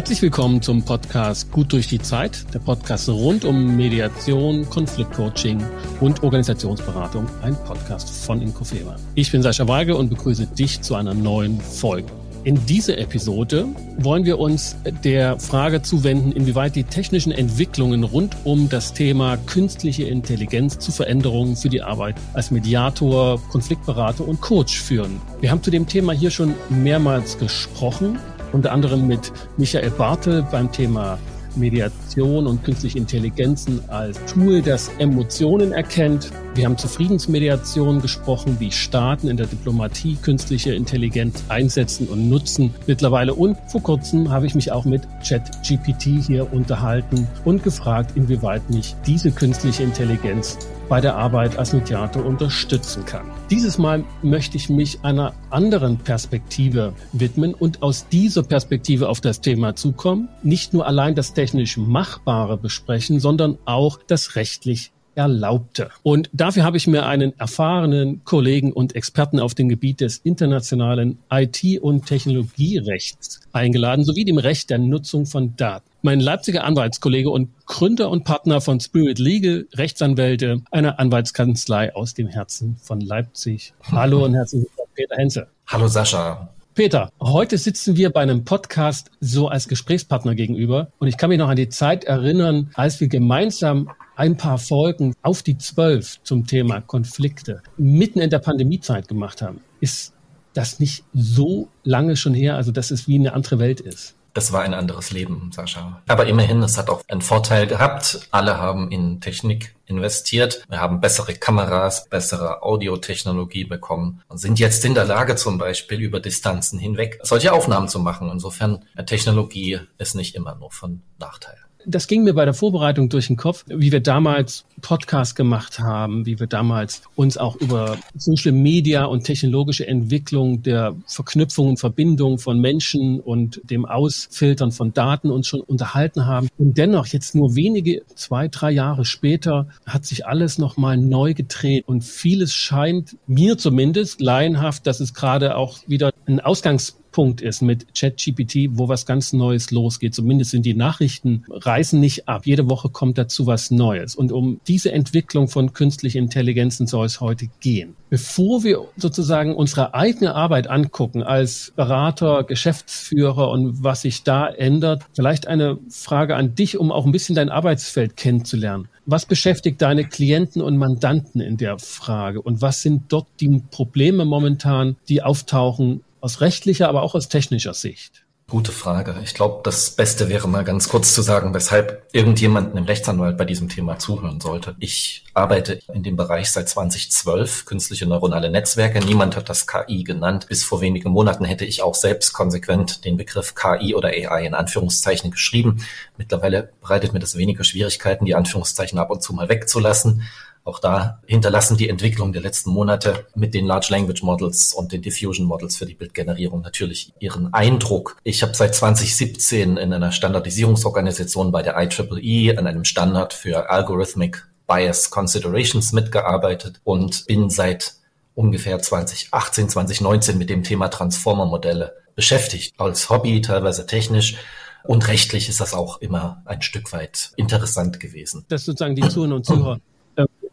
Herzlich willkommen zum Podcast Gut durch die Zeit, der Podcast rund um Mediation, Konfliktcoaching und Organisationsberatung, ein Podcast von Inkofema. Ich bin Sascha Weige und begrüße dich zu einer neuen Folge. In dieser Episode wollen wir uns der Frage zuwenden, inwieweit die technischen Entwicklungen rund um das Thema künstliche Intelligenz zu Veränderungen für die Arbeit als Mediator, Konfliktberater und Coach führen. Wir haben zu dem Thema hier schon mehrmals gesprochen, unter anderem mit Michael Bartel beim Thema Mediation und künstliche Intelligenzen als Tool, das Emotionen erkennt. Wir haben zu Friedensmediation gesprochen, wie Staaten in der Diplomatie künstliche Intelligenz einsetzen und nutzen mittlerweile. Und vor kurzem habe ich mich auch mit ChatGPT hier unterhalten und gefragt, inwieweit mich diese künstliche Intelligenz bei der Arbeit als Mediator unterstützen kann. Dieses Mal möchte ich mich einer anderen Perspektive widmen und aus dieser Perspektive auf das Thema zukommen. Nicht nur allein das technisch Machbare besprechen, sondern auch das rechtlich Erlaubte. Und dafür habe ich mir einen erfahrenen Kollegen und Experten auf dem Gebiet des internationalen IT- und Technologierechts eingeladen, sowie dem Recht der Nutzung von Daten mein Leipziger Anwaltskollege und Gründer und Partner von Spirit Legal, Rechtsanwälte, einer Anwaltskanzlei aus dem Herzen von Leipzig. Hallo und herzlich willkommen, Peter Henze. Hallo Sascha. Peter, heute sitzen wir bei einem Podcast so als Gesprächspartner gegenüber und ich kann mich noch an die Zeit erinnern, als wir gemeinsam ein paar Folgen auf die zwölf zum Thema Konflikte mitten in der Pandemiezeit gemacht haben. Ist das nicht so lange schon her, also dass es wie eine andere Welt ist? Das war ein anderes Leben, Sascha. Aber immerhin, es hat auch einen Vorteil gehabt. Alle haben in Technik investiert. Wir haben bessere Kameras, bessere Audiotechnologie bekommen und sind jetzt in der Lage, zum Beispiel über Distanzen hinweg solche Aufnahmen zu machen. Insofern, Technologie ist nicht immer nur von Nachteil. Das ging mir bei der Vorbereitung durch den Kopf, wie wir damals Podcast gemacht haben, wie wir damals uns auch über Social Media und technologische Entwicklung der Verknüpfung und Verbindung von Menschen und dem Ausfiltern von Daten uns schon unterhalten haben. Und dennoch, jetzt nur wenige, zwei, drei Jahre später, hat sich alles nochmal neu gedreht und vieles scheint mir zumindest laienhaft, dass es gerade auch wieder ein Ausgangs Punkt ist mit ChatGPT, wo was ganz Neues losgeht. Zumindest sind die Nachrichten reißen nicht ab. Jede Woche kommt dazu was Neues. Und um diese Entwicklung von künstlichen Intelligenzen soll es heute gehen. Bevor wir sozusagen unsere eigene Arbeit angucken als Berater, Geschäftsführer und was sich da ändert, vielleicht eine Frage an dich, um auch ein bisschen dein Arbeitsfeld kennenzulernen. Was beschäftigt deine Klienten und Mandanten in der Frage? Und was sind dort die Probleme momentan, die auftauchen aus rechtlicher, aber auch aus technischer Sicht? Gute Frage. Ich glaube, das Beste wäre mal ganz kurz zu sagen, weshalb irgendjemand einem Rechtsanwalt bei diesem Thema zuhören sollte. Ich arbeite in dem Bereich seit 2012, künstliche neuronale Netzwerke. Niemand hat das KI genannt. Bis vor wenigen Monaten hätte ich auch selbst konsequent den Begriff KI oder AI in Anführungszeichen geschrieben. Mittlerweile bereitet mir das weniger Schwierigkeiten, die Anführungszeichen ab und zu mal wegzulassen. Auch da hinterlassen die Entwicklung der letzten Monate mit den Large Language Models und den Diffusion Models für die Bildgenerierung natürlich ihren Eindruck. Ich habe seit 2017 in einer Standardisierungsorganisation bei der IEEE an einem Standard für Algorithmic Bias Considerations mitgearbeitet und bin seit ungefähr 2018, 2019 mit dem Thema Transformer-Modelle beschäftigt. Als Hobby, teilweise technisch. Und rechtlich ist das auch immer ein Stück weit interessant gewesen. Das sozusagen die Zuhörer und Zuhörer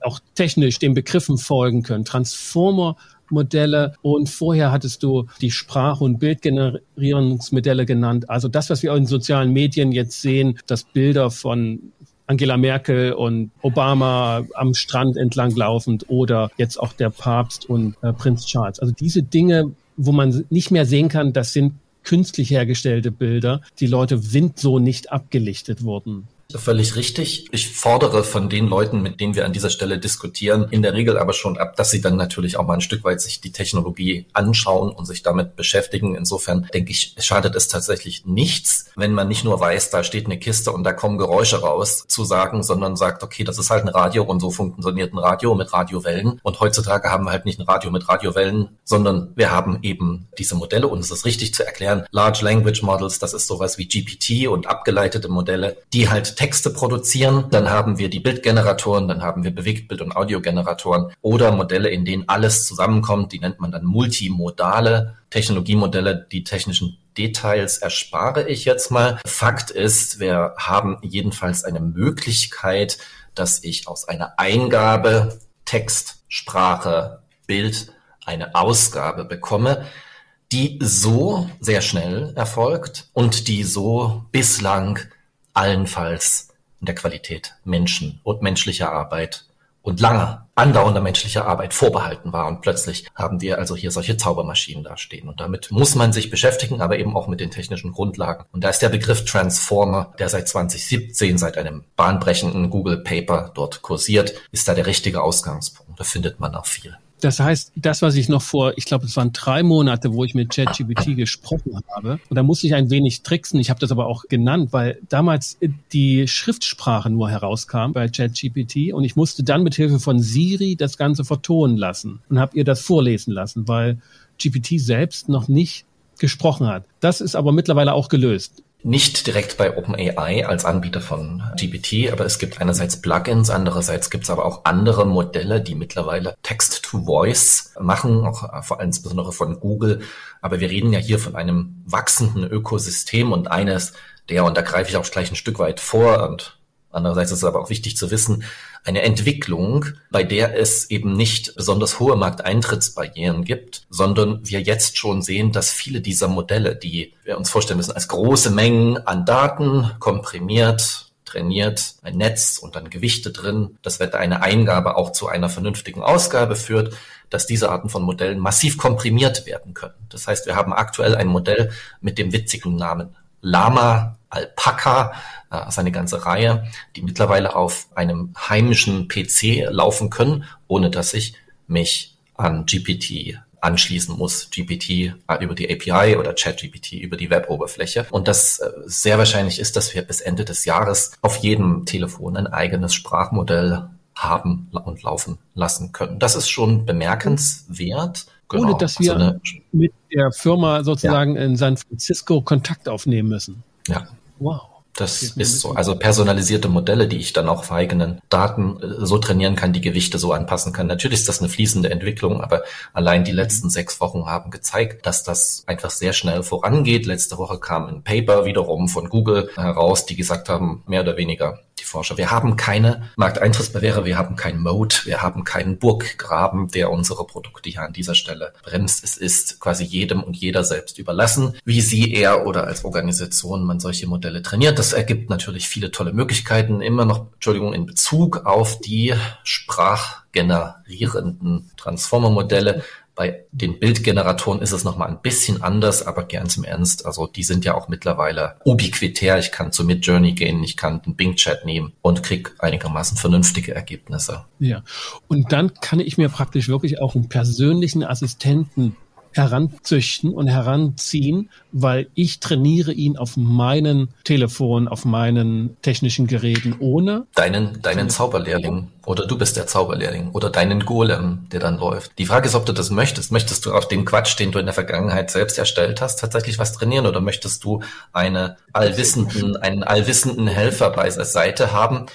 auch technisch den Begriffen folgen können. Transformer Modelle und vorher hattest du die Sprach- und Bildgenerierungsmodelle genannt. Also das, was wir auch in sozialen Medien jetzt sehen, dass Bilder von Angela Merkel und Obama am Strand entlang laufend oder jetzt auch der Papst und äh, Prinz Charles. Also diese Dinge, wo man nicht mehr sehen kann, das sind künstlich hergestellte Bilder. Die Leute sind so nicht abgelichtet worden. Völlig richtig. Ich fordere von den Leuten, mit denen wir an dieser Stelle diskutieren, in der Regel aber schon ab, dass sie dann natürlich auch mal ein Stück weit sich die Technologie anschauen und sich damit beschäftigen. Insofern denke ich, schadet es tatsächlich nichts, wenn man nicht nur weiß, da steht eine Kiste und da kommen Geräusche raus, zu sagen, sondern sagt, okay, das ist halt ein Radio und so funktioniert ein Radio mit Radiowellen. Und heutzutage haben wir halt nicht ein Radio mit Radiowellen, sondern wir haben eben diese Modelle und es ist richtig zu erklären, Large Language Models, das ist sowas wie GPT und abgeleitete Modelle, die halt Texte produzieren. Dann haben wir die Bildgeneratoren, dann haben wir Bewegtbild- und Audiogeneratoren oder Modelle, in denen alles zusammenkommt. Die nennt man dann multimodale Technologiemodelle. Die technischen Details erspare ich jetzt mal. Fakt ist, wir haben jedenfalls eine Möglichkeit, dass ich aus einer Eingabe Text, Sprache, Bild eine Ausgabe bekomme, die so sehr schnell erfolgt und die so bislang allenfalls in der Qualität Menschen und menschlicher Arbeit und langer andauernder menschlicher Arbeit vorbehalten war. Und plötzlich haben wir also hier solche Zaubermaschinen dastehen. Und damit muss man sich beschäftigen, aber eben auch mit den technischen Grundlagen. Und da ist der Begriff Transformer, der seit 2017, seit einem bahnbrechenden Google Paper dort kursiert, ist da der richtige Ausgangspunkt. Da findet man auch viel. Das heißt, das, was ich noch vor, ich glaube, es waren drei Monate, wo ich mit ChatGPT gesprochen habe, und da musste ich ein wenig tricksen. Ich habe das aber auch genannt, weil damals die Schriftsprache nur herauskam bei ChatGPT und ich musste dann mit Hilfe von Siri das Ganze vertonen lassen und habe ihr das vorlesen lassen, weil GPT selbst noch nicht gesprochen hat. Das ist aber mittlerweile auch gelöst nicht direkt bei OpenAI als Anbieter von GPT, aber es gibt einerseits Plugins, andererseits gibt es aber auch andere Modelle, die mittlerweile Text-to-Voice machen, auch äh, vor allem insbesondere von Google. Aber wir reden ja hier von einem wachsenden Ökosystem und eines der, und da greife ich auch gleich ein Stück weit vor und Andererseits ist es aber auch wichtig zu wissen, eine Entwicklung, bei der es eben nicht besonders hohe Markteintrittsbarrieren gibt, sondern wir jetzt schon sehen, dass viele dieser Modelle, die wir uns vorstellen müssen, als große Mengen an Daten komprimiert, trainiert, ein Netz und dann Gewichte drin, das wird eine Eingabe auch zu einer vernünftigen Ausgabe führt, dass diese Arten von Modellen massiv komprimiert werden können. Das heißt, wir haben aktuell ein Modell mit dem witzigen Namen Lama Alpaca, äh, also eine ganze Reihe, die mittlerweile auf einem heimischen PC laufen können, ohne dass ich mich an GPT anschließen muss, GPT äh, über die API oder ChatGPT über die Web-Oberfläche. Und das äh, sehr wahrscheinlich ist, dass wir bis Ende des Jahres auf jedem Telefon ein eigenes Sprachmodell haben und laufen lassen können. Das ist schon bemerkenswert. Genau. Ohne dass wir also mit der Firma sozusagen ja. in San Francisco Kontakt aufnehmen müssen. Ja. Wow. Das ist so. Also personalisierte Modelle, die ich dann auch auf eigenen Daten äh, so trainieren kann, die Gewichte so anpassen kann. Natürlich ist das eine fließende Entwicklung, aber allein die letzten sechs Wochen haben gezeigt, dass das einfach sehr schnell vorangeht. Letzte Woche kam ein Paper wiederum von Google heraus, die gesagt haben, mehr oder weniger, die Forscher. Wir haben keine Markteintrittsbarriere, wir haben kein Mode, wir haben keinen Burggraben, der unsere Produkte hier an dieser Stelle bremst. Es ist quasi jedem und jeder selbst überlassen, wie sie, er oder als Organisation man solche Modelle trainiert. Das ergibt natürlich viele tolle Möglichkeiten, immer noch, Entschuldigung, in Bezug auf die sprachgenerierenden Transformer-Modelle. Bei den Bildgeneratoren ist es nochmal ein bisschen anders, aber gern zum Ernst. Also die sind ja auch mittlerweile ubiquitär. Ich kann zu Midjourney gehen, ich kann den Bing Chat nehmen und krieg einigermaßen vernünftige Ergebnisse. Ja, und dann kann ich mir praktisch wirklich auch einen persönlichen Assistenten heranzüchten und heranziehen, weil ich trainiere ihn auf meinen Telefon, auf meinen technischen Geräten ohne. Deinen, deinen Zauberlehrling. Oder du bist der Zauberlehrling. Oder deinen Golem, der dann läuft. Die Frage ist, ob du das möchtest. Möchtest du auf dem Quatsch, den du in der Vergangenheit selbst erstellt hast, tatsächlich was trainieren? Oder möchtest du eine allwissenden, einen allwissenden Helfer bei der Seite haben,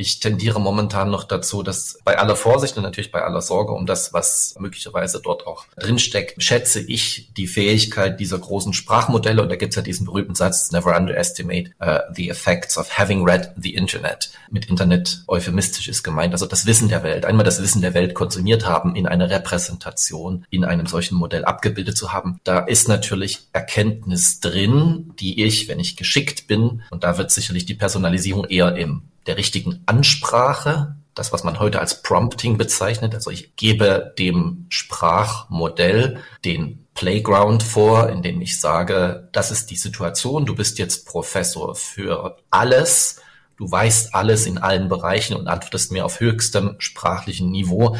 ich tendiere momentan noch dazu, dass bei aller Vorsicht und natürlich bei aller Sorge um das, was möglicherweise dort auch drinsteckt, schätze ich die Fähigkeit dieser großen Sprachmodelle. Und da gibt es ja diesen berühmten Satz, never underestimate uh, the effects of having read the Internet. Mit Internet euphemistisch ist gemeint, also das Wissen der Welt. Einmal das Wissen der Welt konsumiert haben, in einer Repräsentation, in einem solchen Modell abgebildet zu haben. Da ist natürlich Erkenntnis drin, die ich, wenn ich geschickt bin, und da wird sicherlich die Personalisierung eher im der richtigen Ansprache, das, was man heute als Prompting bezeichnet. Also ich gebe dem Sprachmodell den Playground vor, in dem ich sage, das ist die Situation, du bist jetzt Professor für alles, du weißt alles in allen Bereichen und antwortest mir auf höchstem sprachlichen Niveau.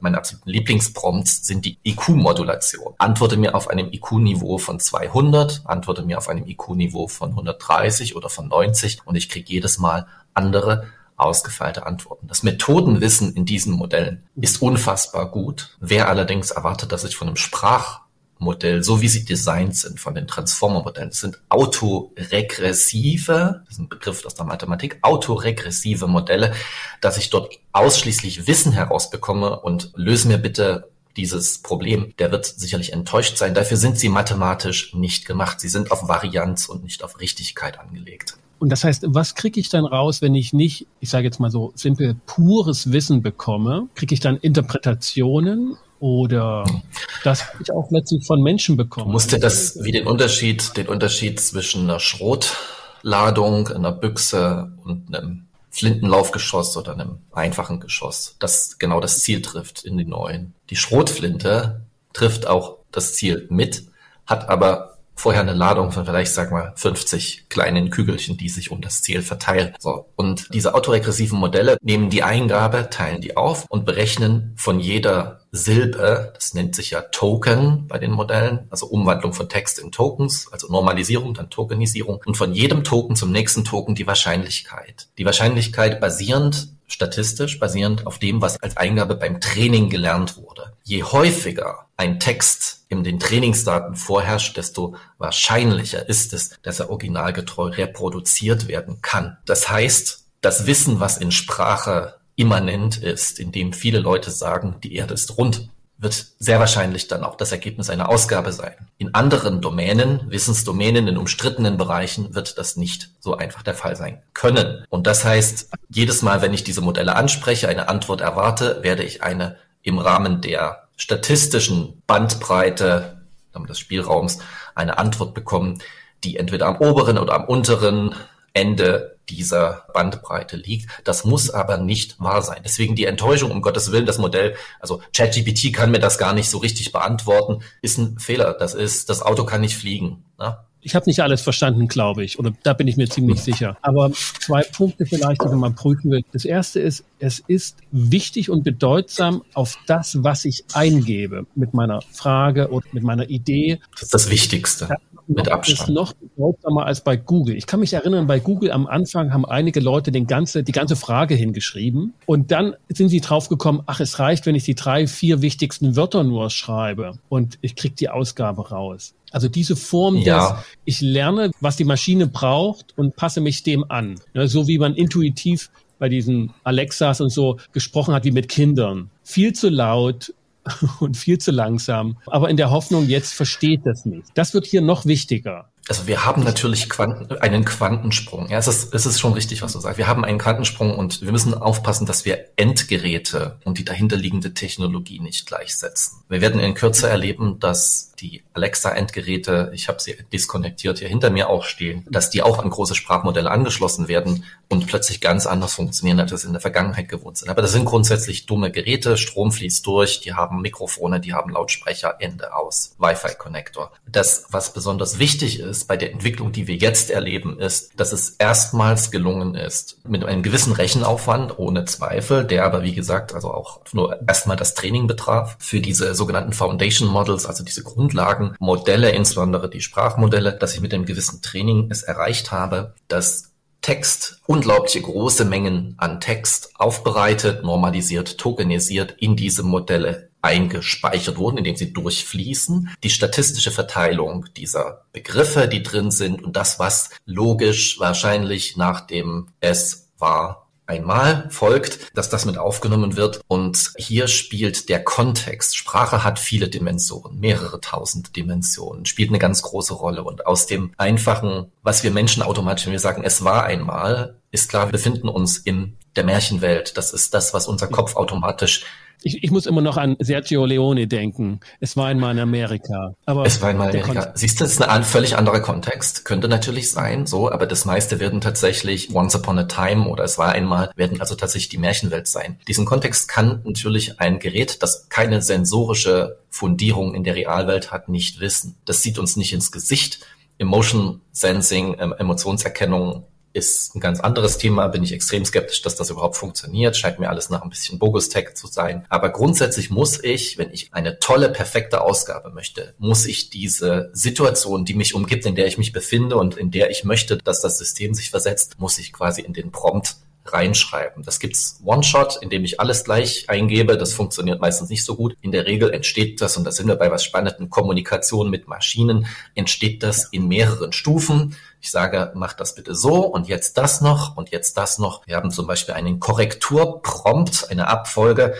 Meine absoluten Lieblingsprompts sind die IQ-Modulation. Antworte mir auf einem IQ-Niveau von 200, antworte mir auf einem IQ-Niveau von 130 oder von 90 und ich kriege jedes Mal andere ausgefeilte Antworten. Das Methodenwissen in diesen Modellen ist unfassbar gut. Wer allerdings erwartet, dass ich von einem Sprach Modell, so wie sie designt sind von den Transformer-Modellen. Das sind autoregressive, das ist ein Begriff aus der Mathematik, autoregressive Modelle, dass ich dort ausschließlich Wissen herausbekomme und löse mir bitte dieses Problem, der wird sicherlich enttäuscht sein. Dafür sind sie mathematisch nicht gemacht. Sie sind auf Varianz und nicht auf Richtigkeit angelegt. Und das heißt, was kriege ich dann raus, wenn ich nicht, ich sage jetzt mal so simpel, pures Wissen bekomme? Kriege ich dann Interpretationen oder das ich auch letztlich von Menschen bekomme? Du musst dir das wie den Unterschied, den Unterschied zwischen einer Schrotladung, einer Büchse und einem Flintenlaufgeschoss oder einem einfachen Geschoss, das genau das Ziel trifft in den neuen. Die Schrotflinte trifft auch das Ziel mit, hat aber vorher eine Ladung von vielleicht, sag mal, 50 kleinen Kügelchen, die sich um das Ziel verteilen. So. Und diese autoregressiven Modelle nehmen die Eingabe, teilen die auf und berechnen von jeder Silbe, das nennt sich ja Token bei den Modellen, also Umwandlung von Text in Tokens, also Normalisierung, dann Tokenisierung und von jedem Token zum nächsten Token die Wahrscheinlichkeit. Die Wahrscheinlichkeit basierend statistisch basierend auf dem, was als Eingabe beim Training gelernt wurde. Je häufiger ein Text in den Trainingsdaten vorherrscht, desto wahrscheinlicher ist es, dass er originalgetreu reproduziert werden kann. Das heißt, das Wissen, was in Sprache immanent ist, in dem viele Leute sagen, die Erde ist rund, wird sehr wahrscheinlich dann auch das Ergebnis einer Ausgabe sein. In anderen Domänen, Wissensdomänen, in umstrittenen Bereichen wird das nicht so einfach der Fall sein können. Und das heißt, jedes Mal, wenn ich diese Modelle anspreche, eine Antwort erwarte, werde ich eine im Rahmen der statistischen Bandbreite des Spielraums eine Antwort bekommen, die entweder am oberen oder am unteren Ende dieser Bandbreite liegt. Das muss aber nicht wahr sein. Deswegen die Enttäuschung, um Gottes Willen, das Modell, also ChatGPT kann mir das gar nicht so richtig beantworten, ist ein Fehler. Das ist, das Auto kann nicht fliegen. Ne? Ich habe nicht alles verstanden, glaube ich, oder da bin ich mir ziemlich sicher. Aber zwei Punkte vielleicht, die man prüfen will. Das erste ist, es ist wichtig und bedeutsam auf das, was ich eingebe mit meiner Frage oder mit meiner Idee. Das ist das Wichtigste mit Abstand. ist noch bedeutsamer als bei Google. Ich kann mich erinnern, bei Google am Anfang haben einige Leute den ganze, die ganze Frage hingeschrieben und dann sind sie draufgekommen, ach, es reicht, wenn ich die drei, vier wichtigsten Wörter nur schreibe und ich kriege die Ausgabe raus. Also diese Form ja. des, ich lerne, was die Maschine braucht und passe mich dem an. Ja, so wie man intuitiv bei diesen Alexas und so gesprochen hat wie mit Kindern. Viel zu laut, und viel zu langsam. Aber in der Hoffnung, jetzt versteht das nicht. Das wird hier noch wichtiger. Also wir haben natürlich Quanten, einen Quantensprung. Ja, es ist, es ist schon richtig, was du sagst. Wir haben einen Quantensprung und wir müssen aufpassen, dass wir Endgeräte und die dahinterliegende Technologie nicht gleichsetzen. Wir werden in Kürze erleben, dass die Alexa-Endgeräte, ich habe sie diskonnektiert, hier hinter mir auch stehen, dass die auch an große Sprachmodelle angeschlossen werden und plötzlich ganz anders funktionieren, als wir es in der Vergangenheit gewohnt sind. Aber das sind grundsätzlich dumme Geräte, Strom fließt durch, die haben Mikrofone, die haben Lautsprecher, Ende aus, Wi-Fi-Connector. Das, was besonders wichtig ist bei der Entwicklung, die wir jetzt erleben, ist, dass es erstmals gelungen ist, mit einem gewissen Rechenaufwand, ohne Zweifel, der aber, wie gesagt, also auch nur erstmal das Training betraf, für diese sogenannten Foundation Models, also diese Grund Grundlagenmodelle, insbesondere die Sprachmodelle, dass ich mit einem gewissen Training es erreicht habe, dass Text, unglaubliche große Mengen an Text aufbereitet, normalisiert, tokenisiert in diese Modelle eingespeichert wurden, indem sie durchfließen. Die statistische Verteilung dieser Begriffe, die drin sind und das, was logisch wahrscheinlich nach dem S war, einmal folgt, dass das mit aufgenommen wird. Und hier spielt der Kontext. Sprache hat viele Dimensionen, mehrere tausend Dimensionen, spielt eine ganz große Rolle. Und aus dem einfachen, was wir Menschen automatisch, wenn wir sagen, es war einmal, ist klar, wir befinden uns in der Märchenwelt. Das ist das, was unser Kopf automatisch ich, ich muss immer noch an Sergio Leone denken. Es war einmal in Amerika. Aber es war einmal in Amerika. Siehst du, das ist ein völlig anderer Kontext. Könnte natürlich sein, so, aber das meiste werden tatsächlich Once Upon a Time oder es war einmal, werden also tatsächlich die Märchenwelt sein. Diesen Kontext kann natürlich ein Gerät, das keine sensorische Fundierung in der Realwelt hat, nicht wissen. Das sieht uns nicht ins Gesicht. Emotion Sensing, ähm, Emotionserkennung ist ein ganz anderes Thema, bin ich extrem skeptisch, dass das überhaupt funktioniert. Scheint mir alles nach ein bisschen Bogus-Tech zu sein. Aber grundsätzlich muss ich, wenn ich eine tolle, perfekte Ausgabe möchte, muss ich diese Situation, die mich umgibt, in der ich mich befinde und in der ich möchte, dass das System sich versetzt, muss ich quasi in den Prompt reinschreiben. Das gibt's One-Shot, in dem ich alles gleich eingebe. Das funktioniert meistens nicht so gut. In der Regel entsteht das, und da sind wir bei was Spannendem, Kommunikation mit Maschinen, entsteht das in mehreren Stufen. Ich sage, mach das bitte so und jetzt das noch und jetzt das noch. Wir haben zum Beispiel einen Korrekturprompt, eine Abfolge.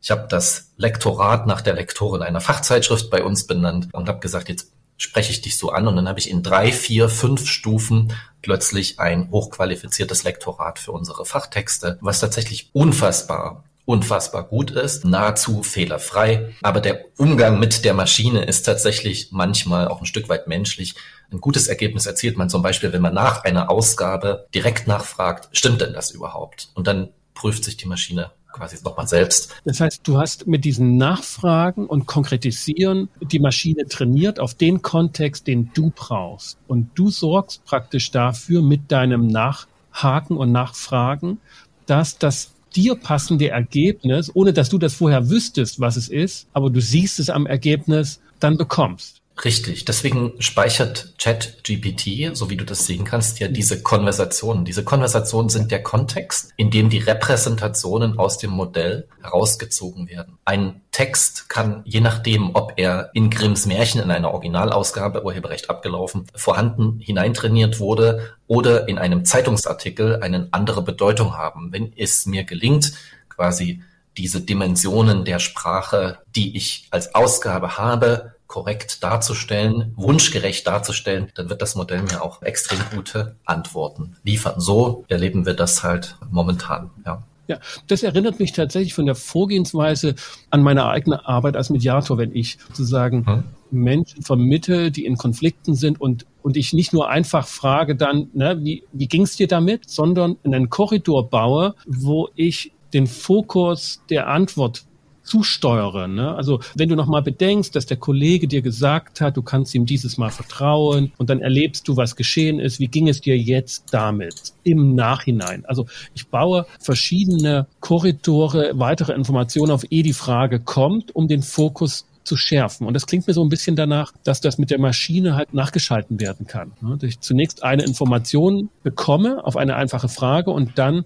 Ich habe das Lektorat nach der Lektorin einer Fachzeitschrift bei uns benannt und habe gesagt, jetzt spreche ich dich so an und dann habe ich in drei, vier, fünf Stufen plötzlich ein hochqualifiziertes Lektorat für unsere Fachtexte, was tatsächlich unfassbar unfassbar gut ist, nahezu fehlerfrei. Aber der Umgang mit der Maschine ist tatsächlich manchmal auch ein Stück weit menschlich. Ein gutes Ergebnis erzielt man zum Beispiel, wenn man nach einer Ausgabe direkt nachfragt, stimmt denn das überhaupt? Und dann prüft sich die Maschine quasi nochmal selbst. Das heißt, du hast mit diesen Nachfragen und Konkretisieren die Maschine trainiert auf den Kontext, den du brauchst. Und du sorgst praktisch dafür mit deinem Nachhaken und Nachfragen, dass das dir passende Ergebnis, ohne dass du das vorher wüsstest, was es ist, aber du siehst es am Ergebnis, dann bekommst. Richtig. Deswegen speichert ChatGPT, so wie du das sehen kannst, ja diese Konversationen. Diese Konversationen sind der Kontext, in dem die Repräsentationen aus dem Modell herausgezogen werden. Ein Text kann, je nachdem, ob er in Grimms Märchen in einer Originalausgabe, Urheberrecht abgelaufen, vorhanden hineintrainiert wurde oder in einem Zeitungsartikel eine andere Bedeutung haben. Wenn es mir gelingt, quasi diese Dimensionen der Sprache, die ich als Ausgabe habe, korrekt darzustellen, wunschgerecht darzustellen, dann wird das Modell mir auch extrem gute Antworten liefern. So erleben wir das halt momentan, ja. Ja, das erinnert mich tatsächlich von der Vorgehensweise an meine eigene Arbeit als Mediator, wenn ich sozusagen hm. Menschen vermittle, die in Konflikten sind und, und ich nicht nur einfach frage dann, ne, wie, wie ging es dir damit, sondern einen Korridor baue, wo ich den Fokus der Antwort zusteuere. Ne? Also wenn du nochmal bedenkst, dass der Kollege dir gesagt hat, du kannst ihm dieses Mal vertrauen und dann erlebst du, was geschehen ist, wie ging es dir jetzt damit im Nachhinein? Also ich baue verschiedene Korridore, weitere Informationen auf, ehe die Frage kommt, um den Fokus zu schärfen. Und das klingt mir so ein bisschen danach, dass das mit der Maschine halt nachgeschalten werden kann. Ne? Dass ich zunächst eine Information bekomme auf eine einfache Frage und dann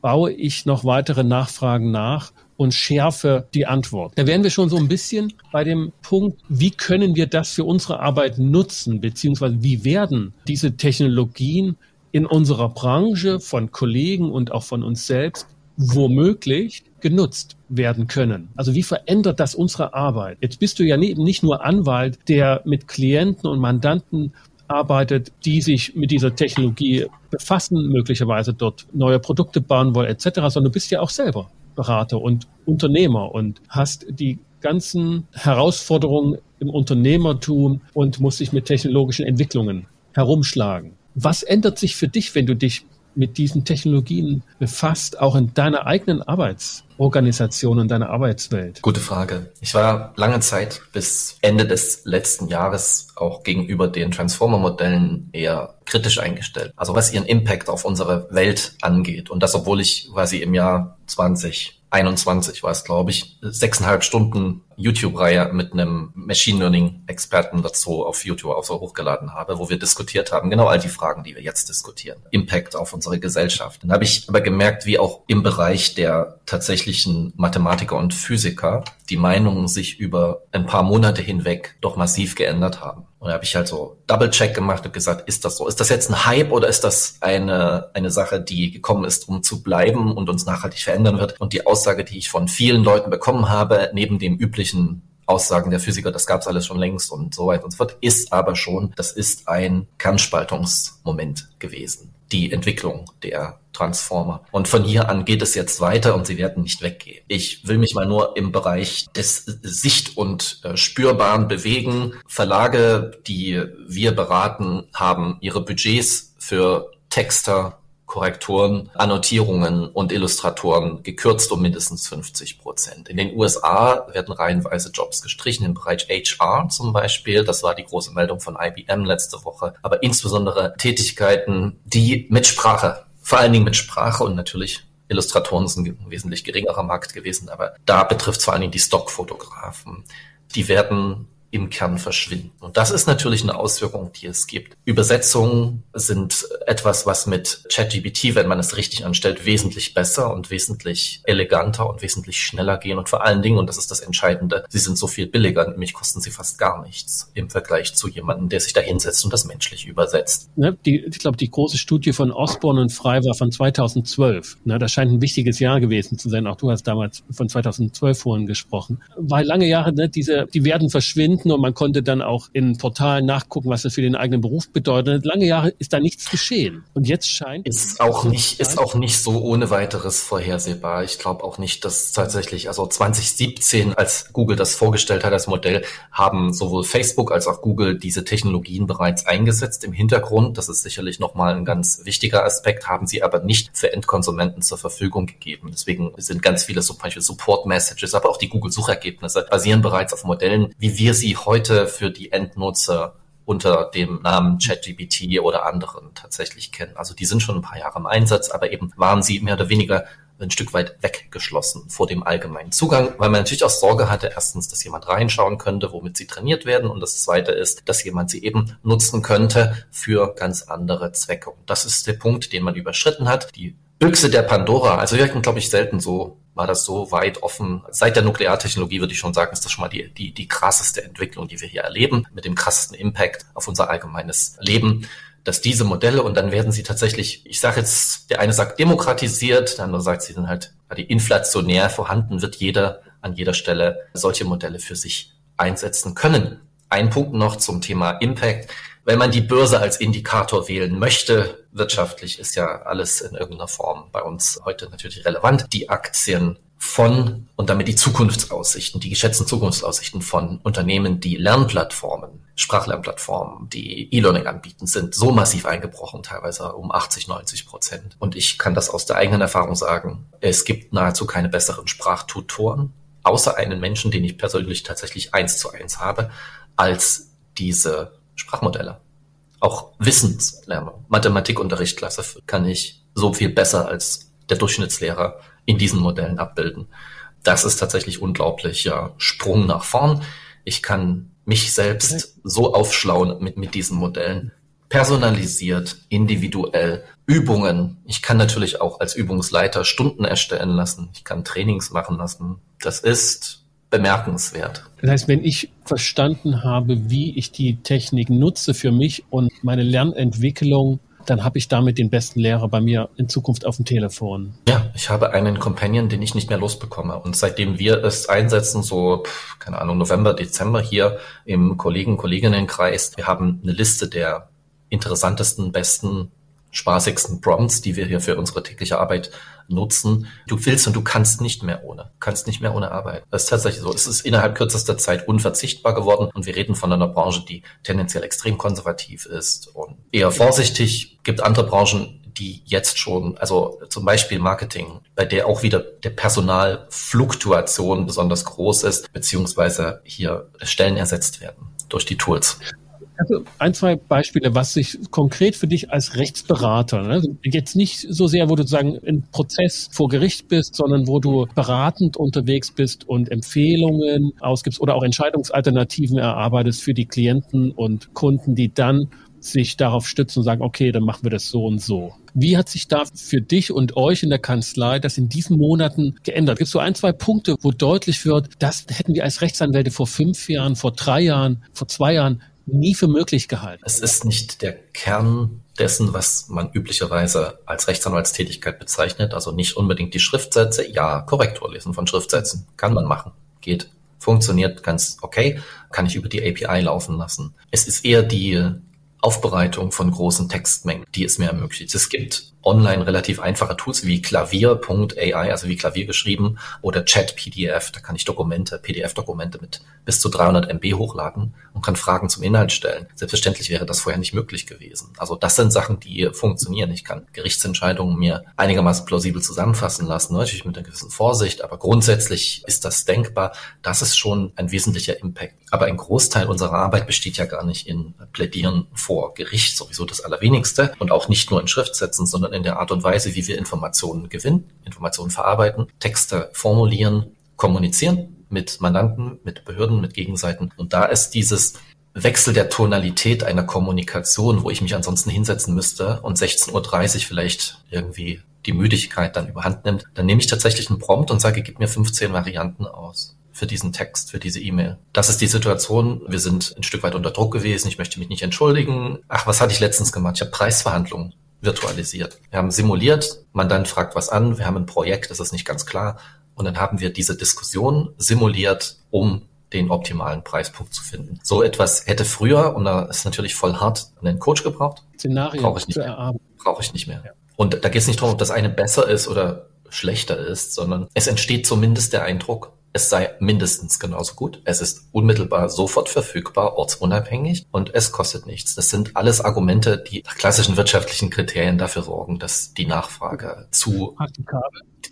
baue ich noch weitere Nachfragen nach und schärfe die Antwort. Da wären wir schon so ein bisschen bei dem Punkt, wie können wir das für unsere Arbeit nutzen, beziehungsweise wie werden diese Technologien in unserer Branche von Kollegen und auch von uns selbst womöglich genutzt werden können. Also wie verändert das unsere Arbeit? Jetzt bist du ja nicht nur Anwalt, der mit Klienten und Mandanten arbeitet, die sich mit dieser Technologie befassen, möglicherweise dort neue Produkte bauen wollen etc., sondern du bist ja auch selber Berater und Unternehmer und hast die ganzen Herausforderungen im Unternehmertum und musst dich mit technologischen Entwicklungen herumschlagen. Was ändert sich für dich, wenn du dich mit diesen Technologien befasst, auch in deiner eigenen Arbeitsorganisation und deiner Arbeitswelt? Gute Frage. Ich war lange Zeit bis Ende des letzten Jahres auch gegenüber den Transformer-Modellen eher kritisch eingestellt. Also was ihren Impact auf unsere Welt angeht. Und das, obwohl ich quasi im Jahr 2021 war es, glaube ich, sechseinhalb Stunden YouTube-Reihe mit einem Machine Learning-Experten dazu auf YouTube auch so hochgeladen habe, wo wir diskutiert haben, genau all die Fragen, die wir jetzt diskutieren. Impact auf unsere Gesellschaft. Dann habe ich aber gemerkt, wie auch im Bereich der tatsächlichen Mathematiker und Physiker die Meinungen sich über ein paar Monate hinweg doch massiv geändert haben. Und da habe ich halt so Double-Check gemacht und gesagt, ist das so? Ist das jetzt ein Hype oder ist das eine, eine Sache, die gekommen ist, um zu bleiben und uns nachhaltig verändern wird? Und die Aussage, die ich von vielen Leuten bekommen habe, neben dem üblichen Aussagen der Physiker, das gab's alles schon längst und so weiter und so fort, ist aber schon, das ist ein Kernspaltungsmoment gewesen die Entwicklung der Transformer. Und von hier an geht es jetzt weiter und sie werden nicht weggehen. Ich will mich mal nur im Bereich des Sicht- und äh, Spürbaren bewegen. Verlage, die wir beraten, haben ihre Budgets für Texter Korrektoren, Annotierungen und Illustratoren gekürzt um mindestens 50 Prozent. In den USA werden reihenweise Jobs gestrichen im Bereich HR zum Beispiel. Das war die große Meldung von IBM letzte Woche. Aber insbesondere Tätigkeiten, die mit Sprache, vor allen Dingen mit Sprache und natürlich Illustratoren sind ein wesentlich geringerer Markt gewesen, aber da betrifft es vor allen Dingen die Stockfotografen. Die werden im Kern verschwinden. Und das ist natürlich eine Auswirkung, die es gibt. Übersetzungen sind etwas, was mit ChatGPT, wenn man es richtig anstellt, wesentlich besser und wesentlich eleganter und wesentlich schneller gehen. Und vor allen Dingen, und das ist das Entscheidende, sie sind so viel billiger, nämlich kosten sie fast gar nichts im Vergleich zu jemandem, der sich da hinsetzt und das menschlich übersetzt. Ne, die, ich glaube, die große Studie von Osborne und Frey war von 2012. Ne, das scheint ein wichtiges Jahr gewesen zu sein. Auch du hast damals von 2012 vorhin gesprochen. Weil lange Jahre, ne, diese, die werden verschwinden und man konnte dann auch in Portalen nachgucken, was das für den eigenen Beruf bedeutet. Lange Jahre ist da nichts geschehen. Und jetzt scheint ist auch nicht ist auch nicht so ohne weiteres vorhersehbar. Ich glaube auch nicht, dass tatsächlich also 2017, als Google das vorgestellt hat, das Modell, haben sowohl Facebook als auch Google diese Technologien bereits eingesetzt im Hintergrund. Das ist sicherlich nochmal ein ganz wichtiger Aspekt, haben sie aber nicht für Endkonsumenten zur Verfügung gegeben. Deswegen sind ganz viele zum Beispiel Support Messages, aber auch die Google Suchergebnisse basieren bereits auf Modellen, wie wir sie heute für die Endnutzer unter dem Namen ChatGPT oder anderen tatsächlich kennen. Also die sind schon ein paar Jahre im Einsatz, aber eben waren sie mehr oder weniger ein Stück weit weggeschlossen vor dem allgemeinen Zugang, weil man natürlich auch Sorge hatte, erstens, dass jemand reinschauen könnte, womit sie trainiert werden und das zweite ist, dass jemand sie eben nutzen könnte für ganz andere Zwecke. Und das ist der Punkt, den man überschritten hat. Die Büchse der Pandora. Also wir hatten, glaube ich, selten so, war das so weit offen. Seit der Nukleartechnologie würde ich schon sagen, ist das schon mal die, die, die krasseste Entwicklung, die wir hier erleben, mit dem krassesten Impact auf unser allgemeines Leben dass diese Modelle und dann werden sie tatsächlich, ich sage jetzt, der eine sagt demokratisiert, der andere sagt, sie sind halt die inflationär vorhanden, wird jeder an jeder Stelle solche Modelle für sich einsetzen können. Ein Punkt noch zum Thema Impact. Wenn man die Börse als Indikator wählen möchte, wirtschaftlich ist ja alles in irgendeiner Form bei uns heute natürlich relevant. Die Aktien von und damit die Zukunftsaussichten, die geschätzten Zukunftsaussichten von Unternehmen, die Lernplattformen, Sprachlernplattformen, die E-Learning anbieten, sind so massiv eingebrochen, teilweise um 80, 90 Prozent. Und ich kann das aus der eigenen Erfahrung sagen. Es gibt nahezu keine besseren Sprachtutoren, außer einen Menschen, den ich persönlich tatsächlich eins zu eins habe, als diese Sprachmodelle. Auch Wissenslernung, Mathematikunterrichtklasse kann ich so viel besser als der Durchschnittslehrer in diesen Modellen abbilden. Das ist tatsächlich unglaublicher Sprung nach vorn. Ich kann mich selbst so aufschlauen mit, mit diesen Modellen. Personalisiert, individuell, Übungen. Ich kann natürlich auch als Übungsleiter Stunden erstellen lassen. Ich kann Trainings machen lassen. Das ist bemerkenswert. Das heißt, wenn ich verstanden habe, wie ich die Technik nutze für mich und meine Lernentwicklung dann habe ich damit den besten Lehrer bei mir in Zukunft auf dem Telefon. Ja, ich habe einen Companion, den ich nicht mehr losbekomme. Und seitdem wir es einsetzen, so, keine Ahnung, November, Dezember hier im Kollegen-Kolleginnenkreis, wir haben eine Liste der interessantesten, besten spaßigsten Prompts, die wir hier für unsere tägliche Arbeit nutzen. Du willst und du kannst nicht mehr ohne, kannst nicht mehr ohne arbeiten. Das ist tatsächlich so. Es ist innerhalb kürzester Zeit unverzichtbar geworden und wir reden von einer Branche, die tendenziell extrem konservativ ist und eher vorsichtig. Gibt andere Branchen, die jetzt schon, also zum Beispiel Marketing, bei der auch wieder der Personalfluktuation besonders groß ist, beziehungsweise hier Stellen ersetzt werden durch die Tools. Also ein, zwei Beispiele, was sich konkret für dich als Rechtsberater, ne? jetzt nicht so sehr, wo du sozusagen im Prozess vor Gericht bist, sondern wo du beratend unterwegs bist und Empfehlungen ausgibst oder auch Entscheidungsalternativen erarbeitest für die Klienten und Kunden, die dann sich darauf stützen und sagen, okay, dann machen wir das so und so. Wie hat sich da für dich und euch in der Kanzlei das in diesen Monaten geändert? Gibt es so ein, zwei Punkte, wo deutlich wird, das hätten wir als Rechtsanwälte vor fünf Jahren, vor drei Jahren, vor zwei Jahren nie für möglich gehalten. Es ist nicht der Kern dessen, was man üblicherweise als Rechtsanwaltstätigkeit bezeichnet, also nicht unbedingt die Schriftsätze. Ja, Korrekturlesen von Schriftsätzen kann man machen, geht, funktioniert ganz okay, kann ich über die API laufen lassen. Es ist eher die Aufbereitung von großen Textmengen, die es mir ermöglicht. Es gibt online relativ einfache Tools wie klavier.ai, also wie Klavier geschrieben, oder Chat-PDF. Da kann ich Dokumente, PDF-Dokumente mit bis zu 300 MB hochladen und kann Fragen zum Inhalt stellen. Selbstverständlich wäre das vorher nicht möglich gewesen. Also das sind Sachen, die funktionieren. Ich kann Gerichtsentscheidungen mir einigermaßen plausibel zusammenfassen lassen, natürlich mit einer gewissen Vorsicht, aber grundsätzlich ist das denkbar. Das ist schon ein wesentlicher Impact. Aber ein Großteil unserer Arbeit besteht ja gar nicht in Plädieren vor Gericht, sowieso das Allerwenigste und auch nicht nur in Schriftsätzen, sondern sondern in der Art und Weise, wie wir Informationen gewinnen, Informationen verarbeiten, Texte formulieren, kommunizieren mit Mandanten, mit Behörden, mit Gegenseiten. Und da ist dieses Wechsel der Tonalität einer Kommunikation, wo ich mich ansonsten hinsetzen müsste und 16.30 Uhr vielleicht irgendwie die Müdigkeit dann überhand nimmt, dann nehme ich tatsächlich einen Prompt und sage, gib mir 15 Varianten aus für diesen Text, für diese E-Mail. Das ist die Situation. Wir sind ein Stück weit unter Druck gewesen. Ich möchte mich nicht entschuldigen. Ach, was hatte ich letztens gemacht? Ich habe Preisverhandlungen virtualisiert. Wir haben simuliert, Mandant fragt was an, wir haben ein Projekt, das ist nicht ganz klar. Und dann haben wir diese Diskussion simuliert, um den optimalen Preispunkt zu finden. So etwas hätte früher, und da ist natürlich voll hart, einen Coach gebraucht. Szenarien brauche ich nicht mehr. Brauche ich nicht mehr. Ja. Und da geht es nicht darum, ob das eine besser ist oder schlechter ist, sondern es entsteht zumindest der Eindruck, es sei mindestens genauso gut. Es ist unmittelbar sofort verfügbar, ortsunabhängig und es kostet nichts. Das sind alles Argumente, die nach klassischen wirtschaftlichen Kriterien dafür sorgen, dass die Nachfrage zu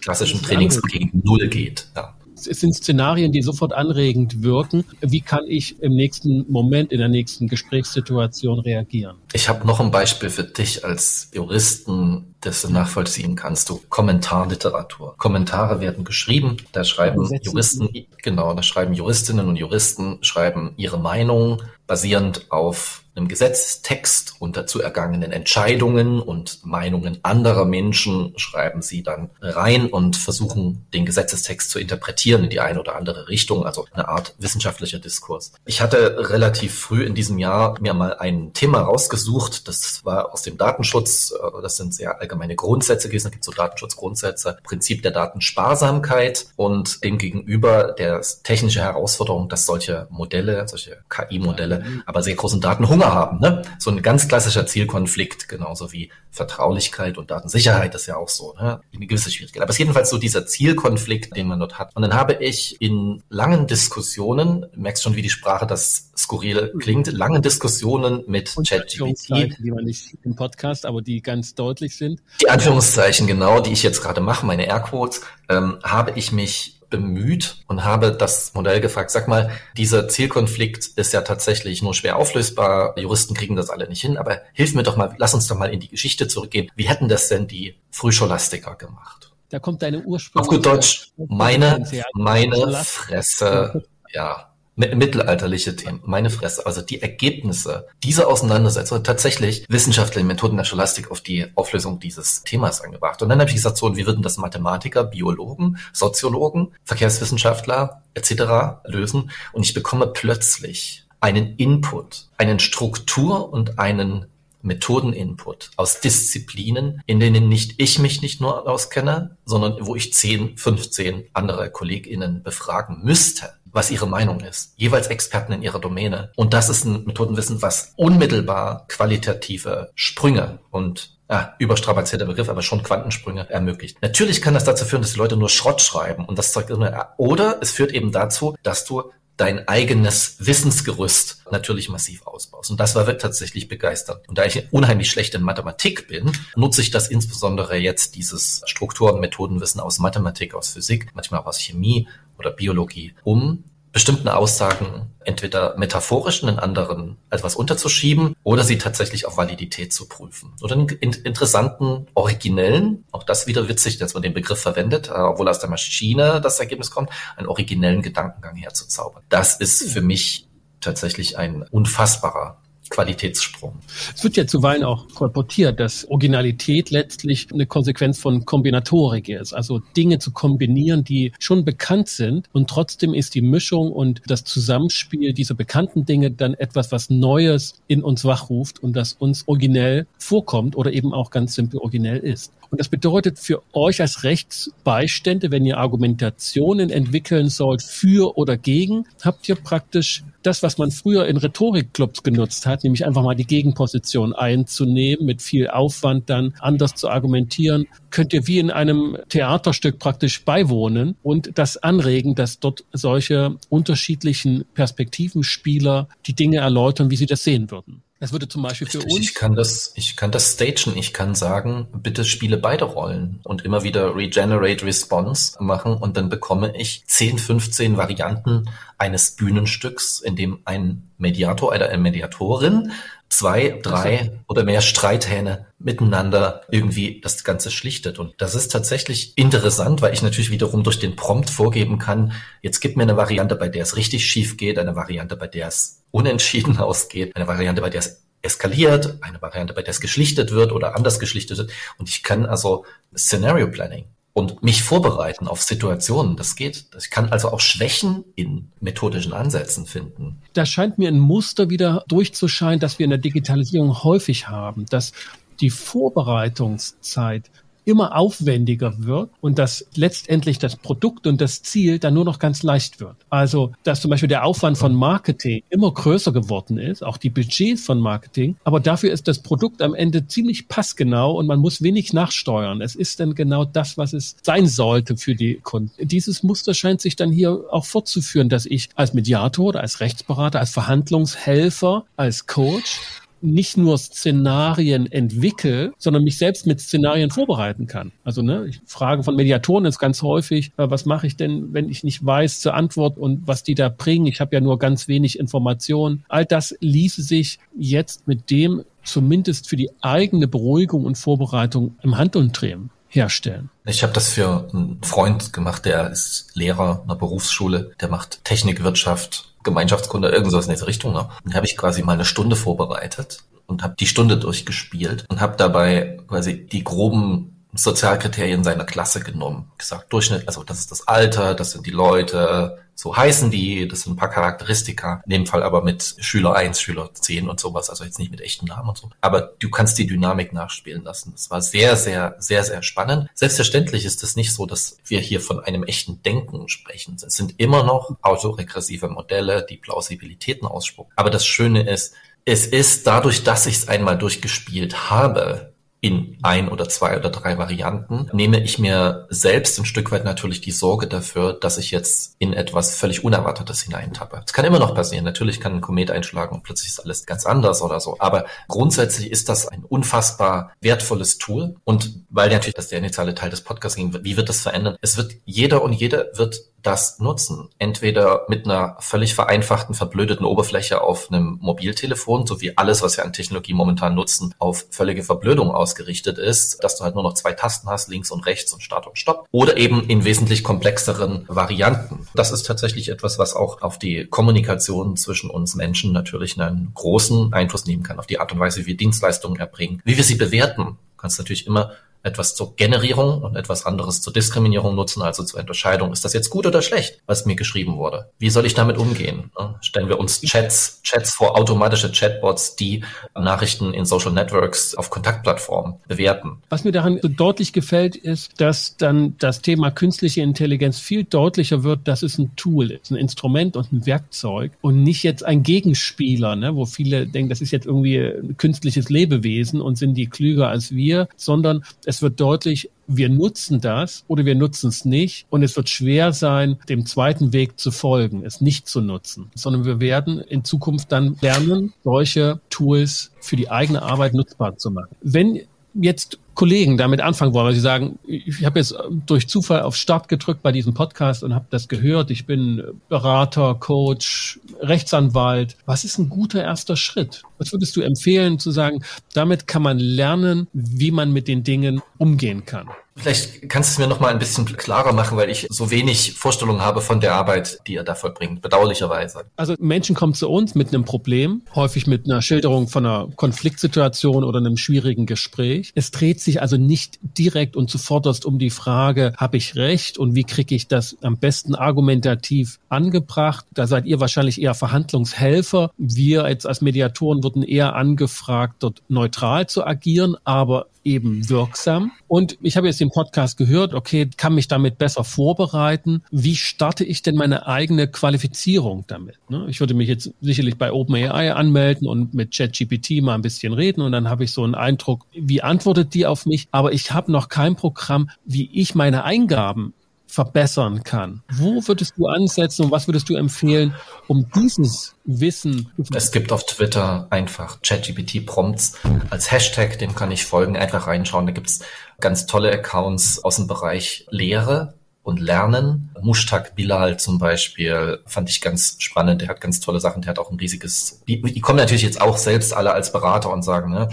klassischen Trainings gegen Null geht. Ja es sind Szenarien, die sofort anregend wirken. Wie kann ich im nächsten Moment, in der nächsten Gesprächssituation reagieren? Ich habe noch ein Beispiel für dich als Juristen, das du nachvollziehen kannst. Du Kommentarliteratur. Kommentare werden geschrieben. Da schreiben Juristen, genau, da schreiben Juristinnen und Juristen, schreiben ihre Meinung basierend auf einem Gesetzestext und dazu ergangenen Entscheidungen und Meinungen anderer Menschen schreiben sie dann rein und versuchen, den Gesetzestext zu interpretieren in die eine oder andere Richtung, also eine Art wissenschaftlicher Diskurs. Ich hatte relativ früh in diesem Jahr mir mal ein Thema rausgesucht, das war aus dem Datenschutz, das sind sehr allgemeine Grundsätze gewesen, da gibt es so Datenschutzgrundsätze, Prinzip der Datensparsamkeit und demgegenüber der technische Herausforderung, dass solche Modelle, solche KI-Modelle, aber sehr großen Datenhunger haben. Ne? So ein ganz klassischer Zielkonflikt, genauso wie Vertraulichkeit und Datensicherheit ist ja auch so. Ne? Eine gewisse Schwierigkeit. Aber es ist jedenfalls so dieser Zielkonflikt, den man dort hat. Und dann habe ich in langen Diskussionen, merkst schon, wie die Sprache das skurril klingt, langen Diskussionen mit ChatGPT. Die man nicht im Podcast, aber die ganz deutlich sind. Die Anführungszeichen, genau, die ich jetzt gerade mache, meine Airquotes, ähm, habe ich mich bemüht und habe das Modell gefragt, sag mal, dieser Zielkonflikt ist ja tatsächlich nur schwer auflösbar, Juristen kriegen das alle nicht hin, aber hilf mir doch mal, lass uns doch mal in die Geschichte zurückgehen. Wie hätten das denn die Frühscholastiker gemacht? Da kommt deine Ursprung. Auf gut Deutsch, meine, meine Fresse, ja mittelalterliche Themen, meine Fresse, also die Ergebnisse dieser Auseinandersetzung tatsächlich wissenschaftliche Methoden der Scholastik auf die Auflösung dieses Themas angebracht. Und dann habe ich gesagt, so, und wie würden das Mathematiker, Biologen, Soziologen, Verkehrswissenschaftler etc. lösen? Und ich bekomme plötzlich einen Input, einen Struktur und einen Methodeninput aus Disziplinen, in denen nicht ich mich nicht nur auskenne, sondern wo ich 10, 15 andere KollegInnen befragen müsste was ihre Meinung ist. Jeweils Experten in ihrer Domäne. Und das ist ein Methodenwissen, was unmittelbar qualitative Sprünge und ja, überstrapazierter Begriff, aber schon Quantensprünge ermöglicht. Natürlich kann das dazu führen, dass die Leute nur Schrott schreiben und das immer, oder es führt eben dazu, dass du dein eigenes Wissensgerüst natürlich massiv ausbaust. Und das war tatsächlich begeisternd. Und da ich unheimlich schlecht in Mathematik bin, nutze ich das insbesondere jetzt dieses Struktur- und Methodenwissen aus Mathematik, aus Physik, manchmal auch aus Chemie oder Biologie, um bestimmten Aussagen entweder metaphorisch in anderen etwas unterzuschieben oder sie tatsächlich auf Validität zu prüfen. Oder einen interessanten, originellen, auch das wieder witzig, dass man den Begriff verwendet, äh, obwohl aus der Maschine das Ergebnis kommt, einen originellen Gedankengang herzuzaubern. Das ist für mich tatsächlich ein unfassbarer Qualitätssprung. Es wird ja zuweilen auch kolportiert, dass Originalität letztlich eine Konsequenz von Kombinatorik ist. Also Dinge zu kombinieren, die schon bekannt sind und trotzdem ist die Mischung und das Zusammenspiel dieser bekannten Dinge dann etwas, was Neues in uns wachruft und das uns originell vorkommt oder eben auch ganz simpel originell ist. Und das bedeutet für euch als Rechtsbeistände, wenn ihr Argumentationen entwickeln sollt für oder gegen, habt ihr praktisch das, was man früher in Rhetorikclubs genutzt hat, nämlich einfach mal die Gegenposition einzunehmen, mit viel Aufwand dann anders zu argumentieren, könnt ihr wie in einem Theaterstück praktisch beiwohnen und das anregen, dass dort solche unterschiedlichen Perspektivenspieler die Dinge erläutern, wie sie das sehen würden. Das würde zum Beispiel für Richtig, uns. Ich kann das, ich kann das stagen. Ich kann sagen, bitte spiele beide Rollen und immer wieder Regenerate Response machen und dann bekomme ich 10, 15 Varianten eines Bühnenstücks, in dem ein Mediator oder eine Mediatorin zwei, drei oder mehr Streithähne miteinander irgendwie das Ganze schlichtet. Und das ist tatsächlich interessant, weil ich natürlich wiederum durch den Prompt vorgeben kann, jetzt gib mir eine Variante, bei der es richtig schief geht, eine Variante, bei der es unentschieden ausgeht, eine Variante, bei der es eskaliert, eine Variante, bei der es geschlichtet wird oder anders geschlichtet wird. Und ich kann also Scenario Planning und mich vorbereiten auf Situationen. Das geht. Ich kann also auch Schwächen in methodischen Ansätzen finden. Da scheint mir ein Muster wieder durchzuscheinen, dass wir in der Digitalisierung häufig haben, dass die Vorbereitungszeit immer aufwendiger wird und dass letztendlich das Produkt und das Ziel dann nur noch ganz leicht wird. Also, dass zum Beispiel der Aufwand von Marketing immer größer geworden ist, auch die Budgets von Marketing, aber dafür ist das Produkt am Ende ziemlich passgenau und man muss wenig nachsteuern. Es ist dann genau das, was es sein sollte für die Kunden. Dieses Muster scheint sich dann hier auch fortzuführen, dass ich als Mediator oder als Rechtsberater, als Verhandlungshelfer, als Coach nicht nur Szenarien entwickle, sondern mich selbst mit Szenarien vorbereiten kann. Also ne, ich frage von Mediatoren ist ganz häufig, äh, was mache ich denn, wenn ich nicht weiß zur Antwort und was die da bringen? Ich habe ja nur ganz wenig Informationen. All das ließe sich jetzt mit dem zumindest für die eigene Beruhigung und Vorbereitung im Handumdrehen herstellen. Ich habe das für einen Freund gemacht, der ist Lehrer einer Berufsschule, der macht Technikwirtschaft Gemeinschaftskunde, irgendwas in diese Richtung. Ne? Dann habe ich quasi mal eine Stunde vorbereitet und habe die Stunde durchgespielt und habe dabei quasi die groben Sozialkriterien seiner Klasse genommen. Gesagt, Durchschnitt, also das ist das Alter, das sind die Leute, so heißen die, das sind ein paar Charakteristika. In dem Fall aber mit Schüler 1, Schüler 10 und sowas, also jetzt nicht mit echten Namen und so. Aber du kannst die Dynamik nachspielen lassen. Das war sehr, sehr, sehr, sehr spannend. Selbstverständlich ist es nicht so, dass wir hier von einem echten Denken sprechen. Es sind immer noch autoregressive Modelle, die Plausibilitäten ausspucken. Aber das Schöne ist, es ist dadurch, dass ich es einmal durchgespielt habe, in ein oder zwei oder drei Varianten, nehme ich mir selbst ein Stück weit natürlich die Sorge dafür, dass ich jetzt in etwas völlig Unerwartetes hineintappe. Es kann immer noch passieren. Natürlich kann ein Komet einschlagen und plötzlich ist alles ganz anders oder so. Aber grundsätzlich ist das ein unfassbar wertvolles Tool. Und weil natürlich das der initiale Teil des Podcasts ging, wie wird das verändern? Es wird jeder und jede wird das nutzen. Entweder mit einer völlig vereinfachten, verblödeten Oberfläche auf einem Mobiltelefon, so wie alles, was wir an Technologie momentan nutzen, auf völlige Verblödung ausgerichtet ist, dass du halt nur noch zwei Tasten hast, links und rechts und Start und Stopp. Oder eben in wesentlich komplexeren Varianten. Das ist tatsächlich etwas, was auch auf die Kommunikation zwischen uns Menschen natürlich einen großen Einfluss nehmen kann, auf die Art und Weise, wie wir Dienstleistungen erbringen, wie wir sie bewerten. Du kannst natürlich immer etwas zur Generierung und etwas anderes zur Diskriminierung nutzen, also zur Unterscheidung. Ist das jetzt gut oder schlecht, was mir geschrieben wurde? Wie soll ich damit umgehen? Stellen wir uns Chats, Chats vor, automatische Chatbots, die Nachrichten in Social Networks auf Kontaktplattformen bewerten. Was mir daran so deutlich gefällt, ist, dass dann das Thema künstliche Intelligenz viel deutlicher wird, dass es ein Tool ist, ein Instrument und ein Werkzeug und nicht jetzt ein Gegenspieler, ne, wo viele denken, das ist jetzt irgendwie ein künstliches Lebewesen und sind die klüger als wir, sondern es wird deutlich, wir nutzen das oder wir nutzen es nicht und es wird schwer sein, dem zweiten Weg zu folgen, es nicht zu nutzen, sondern wir werden in Zukunft dann lernen, solche Tools für die eigene Arbeit nutzbar zu machen. Wenn jetzt Kollegen damit anfangen wollen, weil sie sagen, ich habe jetzt durch Zufall auf Start gedrückt bei diesem Podcast und habe das gehört. Ich bin Berater, Coach, Rechtsanwalt. Was ist ein guter erster Schritt? Was würdest du empfehlen zu sagen, damit kann man lernen, wie man mit den Dingen umgehen kann? Vielleicht kannst du es mir noch mal ein bisschen klarer machen, weil ich so wenig Vorstellung habe von der Arbeit, die ihr da vollbringt, bedauerlicherweise. Also Menschen kommen zu uns mit einem Problem, häufig mit einer Schilderung von einer Konfliktsituation oder einem schwierigen Gespräch. Es dreht sich also nicht direkt und zuvorderst um die Frage, habe ich recht und wie kriege ich das am besten argumentativ angebracht? Da seid ihr wahrscheinlich eher Verhandlungshelfer. Wir jetzt als Mediatoren wurden eher angefragt, dort neutral zu agieren, aber eben wirksam. Und ich habe jetzt den Podcast gehört, okay, kann mich damit besser vorbereiten. Wie starte ich denn meine eigene Qualifizierung damit? Ne? Ich würde mich jetzt sicherlich bei OpenAI anmelden und mit ChatGPT mal ein bisschen reden und dann habe ich so einen Eindruck, wie antwortet die auf mich? Aber ich habe noch kein Programm, wie ich meine Eingaben verbessern kann. Wo würdest du ansetzen und was würdest du empfehlen, um dieses Wissen? Es gibt auf Twitter einfach ChatGPT-Prompts als Hashtag, dem kann ich folgen, einfach reinschauen. Da gibt's ganz tolle Accounts aus dem Bereich Lehre und lernen. Mushtaq Bilal zum Beispiel fand ich ganz spannend. Der hat ganz tolle Sachen. Der hat auch ein riesiges, die, die kommen natürlich jetzt auch selbst alle als Berater und sagen, ne,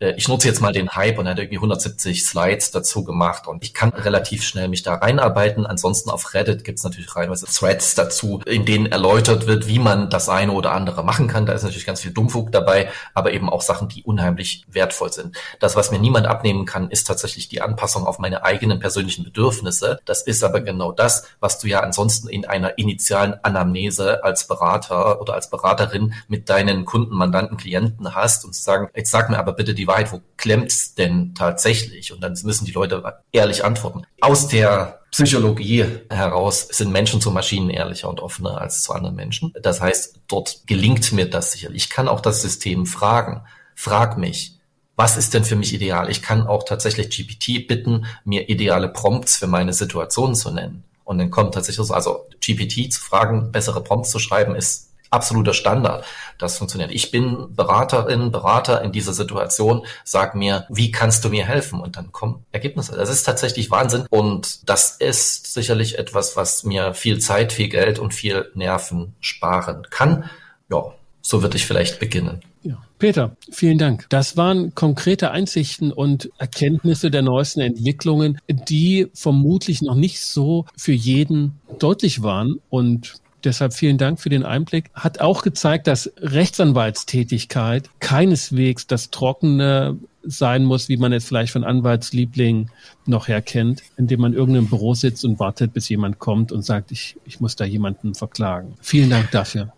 ich nutze jetzt mal den Hype und er hat irgendwie 170 Slides dazu gemacht und ich kann relativ schnell mich da reinarbeiten. Ansonsten auf Reddit gibt's natürlich reinweise Threads dazu, in denen erläutert wird, wie man das eine oder andere machen kann. Da ist natürlich ganz viel Dummfug dabei, aber eben auch Sachen, die unheimlich wertvoll sind. Das, was mir niemand abnehmen kann, ist tatsächlich die Anpassung auf meine eigenen persönlichen Bedürfnisse. Das ist aber genau das, was du ja ansonsten in einer initialen Anamnese als Berater oder als Beraterin mit deinen Kunden, Mandanten, Klienten hast und zu sagen, jetzt sag mir aber bitte die Wahrheit, wo klemmt's denn tatsächlich? Und dann müssen die Leute ehrlich antworten. Aus der Psychologie heraus sind Menschen zu Maschinen ehrlicher und offener als zu anderen Menschen. Das heißt, dort gelingt mir das sicherlich. Ich kann auch das System fragen. Frag mich, was ist denn für mich ideal? Ich kann auch tatsächlich GPT bitten, mir ideale Prompts für meine Situation zu nennen. Und dann kommt tatsächlich so, also GPT zu fragen, bessere Prompts zu schreiben, ist absoluter Standard. Das funktioniert. Ich bin Beraterin, Berater in dieser Situation. Sag mir, wie kannst du mir helfen? Und dann kommen Ergebnisse. Das ist tatsächlich Wahnsinn. Und das ist sicherlich etwas, was mir viel Zeit, viel Geld und viel Nerven sparen kann. Ja, so würde ich vielleicht beginnen. Ja. Peter, vielen Dank. Das waren konkrete Einsichten und Erkenntnisse der neuesten Entwicklungen, die vermutlich noch nicht so für jeden deutlich waren und Deshalb vielen Dank für den Einblick. Hat auch gezeigt, dass Rechtsanwaltstätigkeit keineswegs das trockene sein muss, wie man es vielleicht von Anwaltslieblingen noch her kennt, indem man irgendeinem Büro sitzt und wartet, bis jemand kommt und sagt, ich, ich muss da jemanden verklagen. Vielen Dank dafür.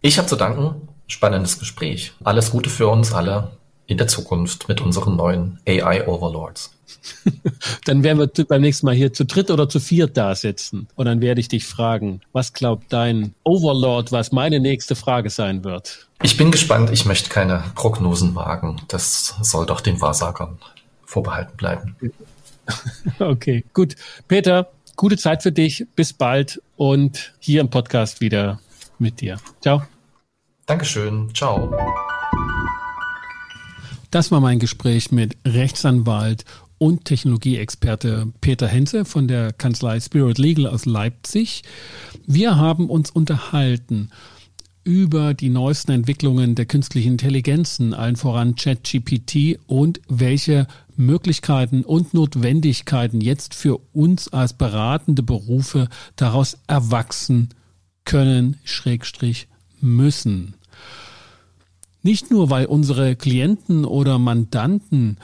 Ich habe zu danken. Spannendes Gespräch. Alles Gute für uns alle in der Zukunft mit unseren neuen AI-Overlords. dann werden wir beim nächsten Mal hier zu dritt oder zu viert da sitzen. Und dann werde ich dich fragen, was glaubt dein Overlord, was meine nächste Frage sein wird? Ich bin gespannt. Ich möchte keine Prognosen wagen. Das soll doch den Wahrsagern vorbehalten bleiben. okay, gut. Peter, gute Zeit für dich. Bis bald und hier im Podcast wieder mit dir. Ciao. Dankeschön. Ciao. Das war mein Gespräch mit Rechtsanwalt und Technologieexperte Peter Henze von der Kanzlei Spirit Legal aus Leipzig. Wir haben uns unterhalten über die neuesten Entwicklungen der künstlichen Intelligenzen, allen voran ChatGPT und welche Möglichkeiten und Notwendigkeiten jetzt für uns als beratende Berufe daraus erwachsen können, Schrägstrich müssen. Nicht nur, weil unsere Klienten oder Mandanten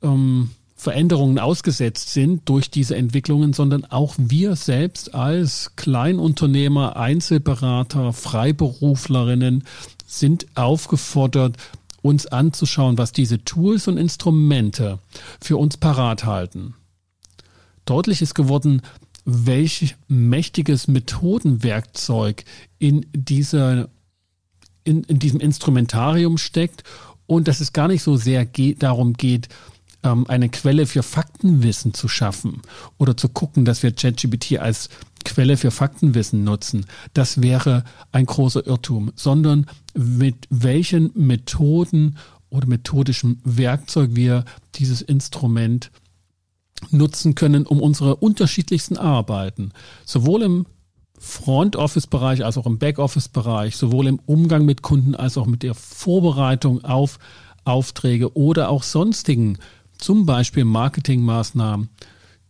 ähm, Veränderungen ausgesetzt sind durch diese Entwicklungen, sondern auch wir selbst als Kleinunternehmer, Einzelberater, Freiberuflerinnen sind aufgefordert, uns anzuschauen, was diese Tools und Instrumente für uns parat halten. Deutlich ist geworden, welch mächtiges Methodenwerkzeug in dieser in, in diesem Instrumentarium steckt und dass es gar nicht so sehr geht, darum geht, ähm, eine Quelle für Faktenwissen zu schaffen oder zu gucken, dass wir ChatGPT als Quelle für Faktenwissen nutzen, das wäre ein großer Irrtum, sondern mit welchen Methoden oder methodischem Werkzeug wir dieses Instrument nutzen können, um unsere unterschiedlichsten Arbeiten, sowohl im Front Office Bereich als auch im Back Office Bereich, sowohl im Umgang mit Kunden als auch mit der Vorbereitung auf Aufträge oder auch sonstigen zum Beispiel Marketingmaßnahmen,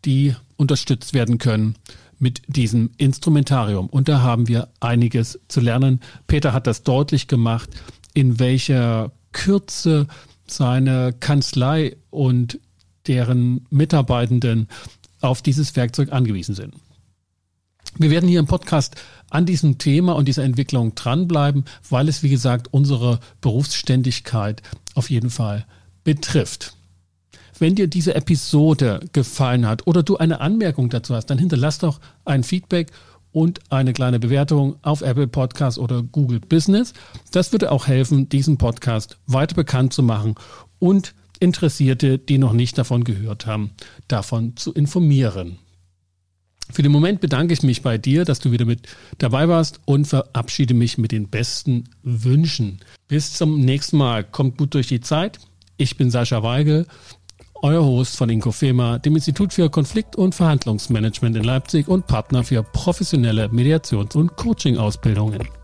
die unterstützt werden können mit diesem Instrumentarium. Und da haben wir einiges zu lernen. Peter hat das deutlich gemacht, in welcher Kürze seine Kanzlei und deren Mitarbeitenden auf dieses Werkzeug angewiesen sind. Wir werden hier im Podcast an diesem Thema und dieser Entwicklung dranbleiben, weil es, wie gesagt, unsere Berufsständigkeit auf jeden Fall betrifft. Wenn dir diese Episode gefallen hat oder du eine Anmerkung dazu hast, dann hinterlass doch ein Feedback und eine kleine Bewertung auf Apple Podcast oder Google Business. Das würde auch helfen, diesen Podcast weiter bekannt zu machen und Interessierte, die noch nicht davon gehört haben, davon zu informieren. Für den Moment bedanke ich mich bei dir, dass du wieder mit dabei warst und verabschiede mich mit den besten Wünschen. Bis zum nächsten Mal. Kommt gut durch die Zeit. Ich bin Sascha Weigel euer Host von Inkofema, dem Institut für Konflikt- und Verhandlungsmanagement in Leipzig und Partner für professionelle Mediations- und Coaching-Ausbildungen.